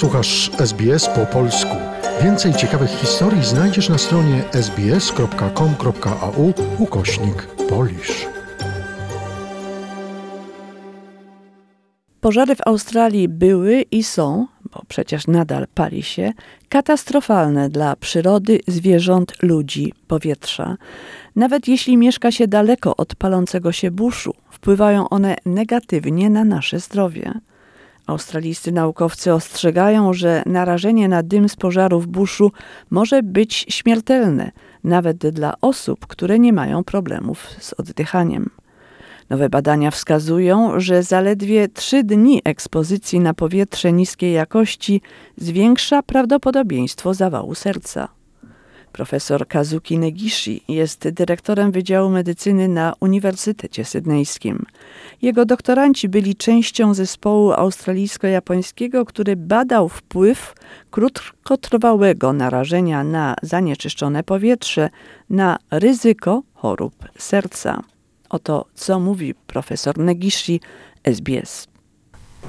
Słuchasz SBS po polsku. Więcej ciekawych historii znajdziesz na stronie sbs.com.au ukośnik polisz. Pożary w Australii były i są, bo przecież nadal pali się, katastrofalne dla przyrody, zwierząt, ludzi, powietrza. Nawet jeśli mieszka się daleko od palącego się buszu, wpływają one negatywnie na nasze zdrowie. Australijscy naukowcy ostrzegają, że narażenie na dym z pożarów buszu może być śmiertelne, nawet dla osób, które nie mają problemów z oddychaniem. Nowe badania wskazują, że zaledwie trzy dni ekspozycji na powietrze niskiej jakości zwiększa prawdopodobieństwo zawału serca. Profesor Kazuki Negishi jest dyrektorem Wydziału Medycyny na Uniwersytecie Sydnejskim. Jego doktoranci byli częścią zespołu australijsko-japońskiego, który badał wpływ krótkotrwałego narażenia na zanieczyszczone powietrze na ryzyko chorób serca. Oto co mówi profesor Negishi SBS.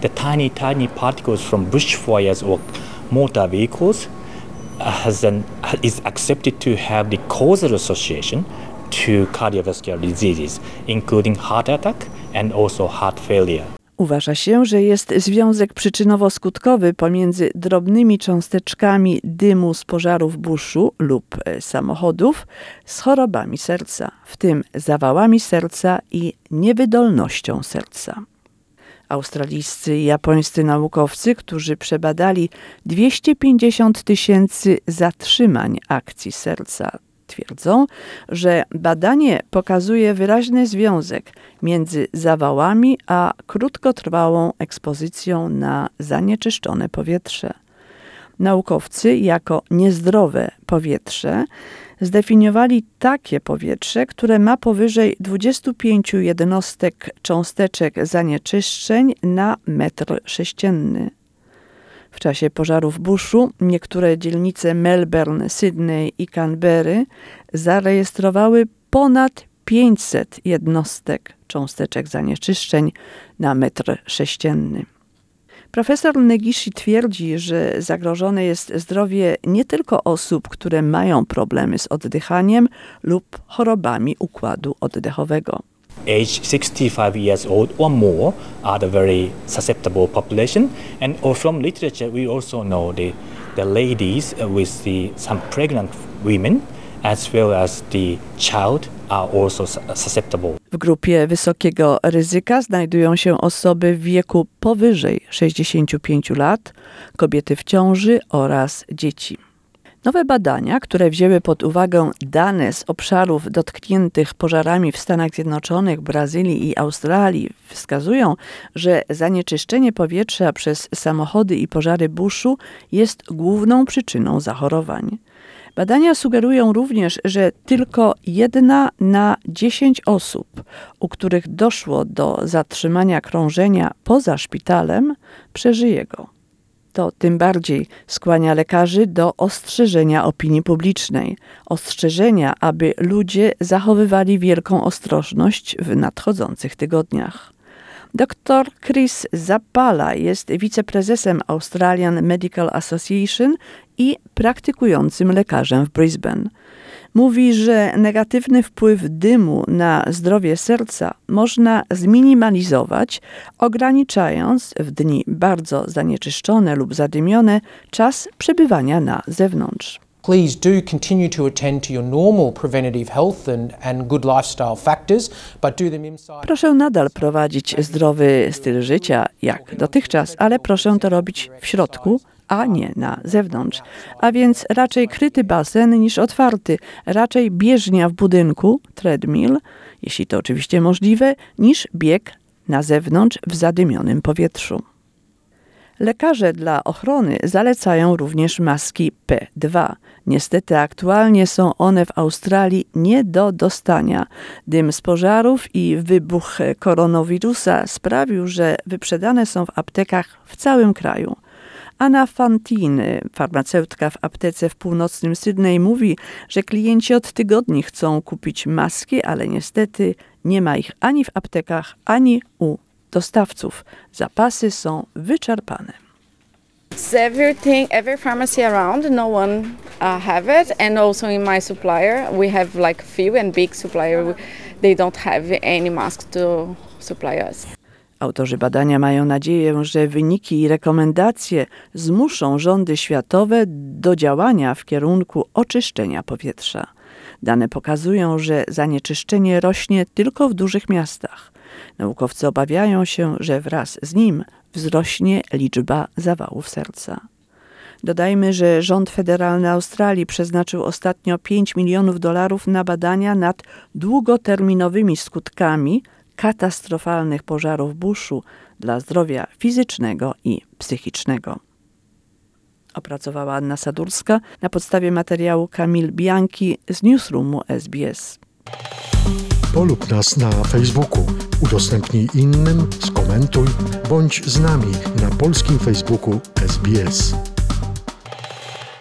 The tiny, tiny particles from bushfires or motor vehicles has an, is accepted to have the causal association to cardiovascular diseases, including heart attack and also heart failure. Uważa się, że jest związek przyczynowo-skutkowy pomiędzy drobnymi cząsteczkami dymu z pożarów buszu lub e, samochodów z chorobami serca, w tym zawałami serca i niewydolnością serca. Australijscy i japońscy naukowcy, którzy przebadali 250 tysięcy zatrzymań akcji serca, twierdzą, że badanie pokazuje wyraźny związek między zawałami a krótkotrwałą ekspozycją na zanieczyszczone powietrze. Naukowcy jako niezdrowe powietrze zdefiniowali takie powietrze, które ma powyżej 25 jednostek cząsteczek zanieczyszczeń na metr sześcienny. W czasie pożarów buszu niektóre dzielnice Melbourne, Sydney i Canberry zarejestrowały ponad 500 jednostek cząsteczek zanieczyszczeń na metr sześcienny. Profesor Negishi twierdzi, że zagrożone jest zdrowie nie tylko osób, które mają problemy z oddychaniem lub chorobami układu oddechowego. Age 65 years old or more are the very susceptible population, and from literature we also know the the ladies with the some pregnant women as well as the child are also susceptible. W grupie wysokiego ryzyka znajdują się osoby w wieku powyżej 65 lat, kobiety w ciąży oraz dzieci. Nowe badania, które wzięły pod uwagę dane z obszarów dotkniętych pożarami w Stanach Zjednoczonych, Brazylii i Australii, wskazują, że zanieczyszczenie powietrza przez samochody i pożary buszu jest główną przyczyną zachorowań. Badania sugerują również, że tylko jedna na dziesięć osób, u których doszło do zatrzymania krążenia poza szpitalem, przeżyje go. To tym bardziej skłania lekarzy do ostrzeżenia opinii publicznej, ostrzeżenia, aby ludzie zachowywali wielką ostrożność w nadchodzących tygodniach. Dr Chris Zapala jest wiceprezesem Australian Medical Association i praktykującym lekarzem w Brisbane. Mówi, że negatywny wpływ dymu na zdrowie serca można zminimalizować, ograniczając w dni bardzo zanieczyszczone lub zadymione czas przebywania na zewnątrz. Please do continue to attend to your normal preventative health and, and good lifestyle factors, but do them inside. Proszę nadal prowadzić zdrowy styl życia jak dotychczas, ale proszę to robić w środku, a nie na zewnątrz. A więc raczej kryty basen niż otwarty, raczej bieżnia w budynku, treadmill, jeśli to oczywiście możliwe, niż bieg na zewnątrz w zadymionym powietrzu. Lekarze dla ochrony zalecają również maski P2. Niestety aktualnie są one w Australii nie do dostania. Dym z pożarów i wybuch koronawirusa sprawił, że wyprzedane są w aptekach w całym kraju. Anna Fantin, farmaceutka w aptece w północnym Sydney, mówi, że klienci od tygodni chcą kupić maski, ale niestety nie ma ich ani w aptekach, ani u dostawców. Zapasy są wyczerpane. because everything, every pharmacy around, no one uh, have it, and also in my supplier, we have like few and big supplier, they don't have any masks to supply us. Autorzy badania mają nadzieję, że wyniki i rekomendacje zmuszą rządy światowe do działania w kierunku oczyszczenia powietrza. Dane pokazują, że zanieczyszczenie rośnie tylko w dużych miastach. Naukowcy obawiają się, że wraz z nim wzrośnie liczba zawałów serca. Dodajmy, że rząd federalny Australii przeznaczył ostatnio 5 milionów dolarów na badania nad długoterminowymi skutkami katastrofalnych pożarów buszu dla zdrowia fizycznego i psychicznego. Opracowała Anna Sadurska na podstawie materiału Kamil Bianchi z newsroomu SBS. Polub nas na Facebooku, udostępnij innym, skomentuj, bądź z nami na polskim Facebooku SBS.